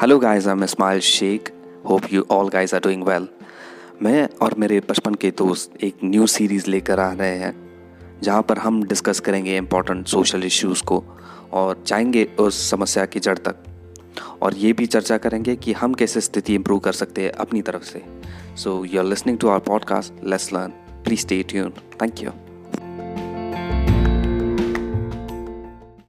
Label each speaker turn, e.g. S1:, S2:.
S1: Hello guys I am Ismail Shaikh hope you all guys are doing well मैं और मेरे बचपन के दोस्त एक न्यू सीरीज़ लेकर आ रहे हैं, जहाँ पर हम डिस्कस करेंगे इम्पोर्टेंट सोशल इश्यूज़ को और जाएँगे उस समस्या की जड़ तक। और ये भी चर्चा करेंगे कि हम कैसे स्थिति इम्प्रूव कर सकते हैं अपनी तरफ़ से। So you are listening to our podcast let's learn please stay tune thank you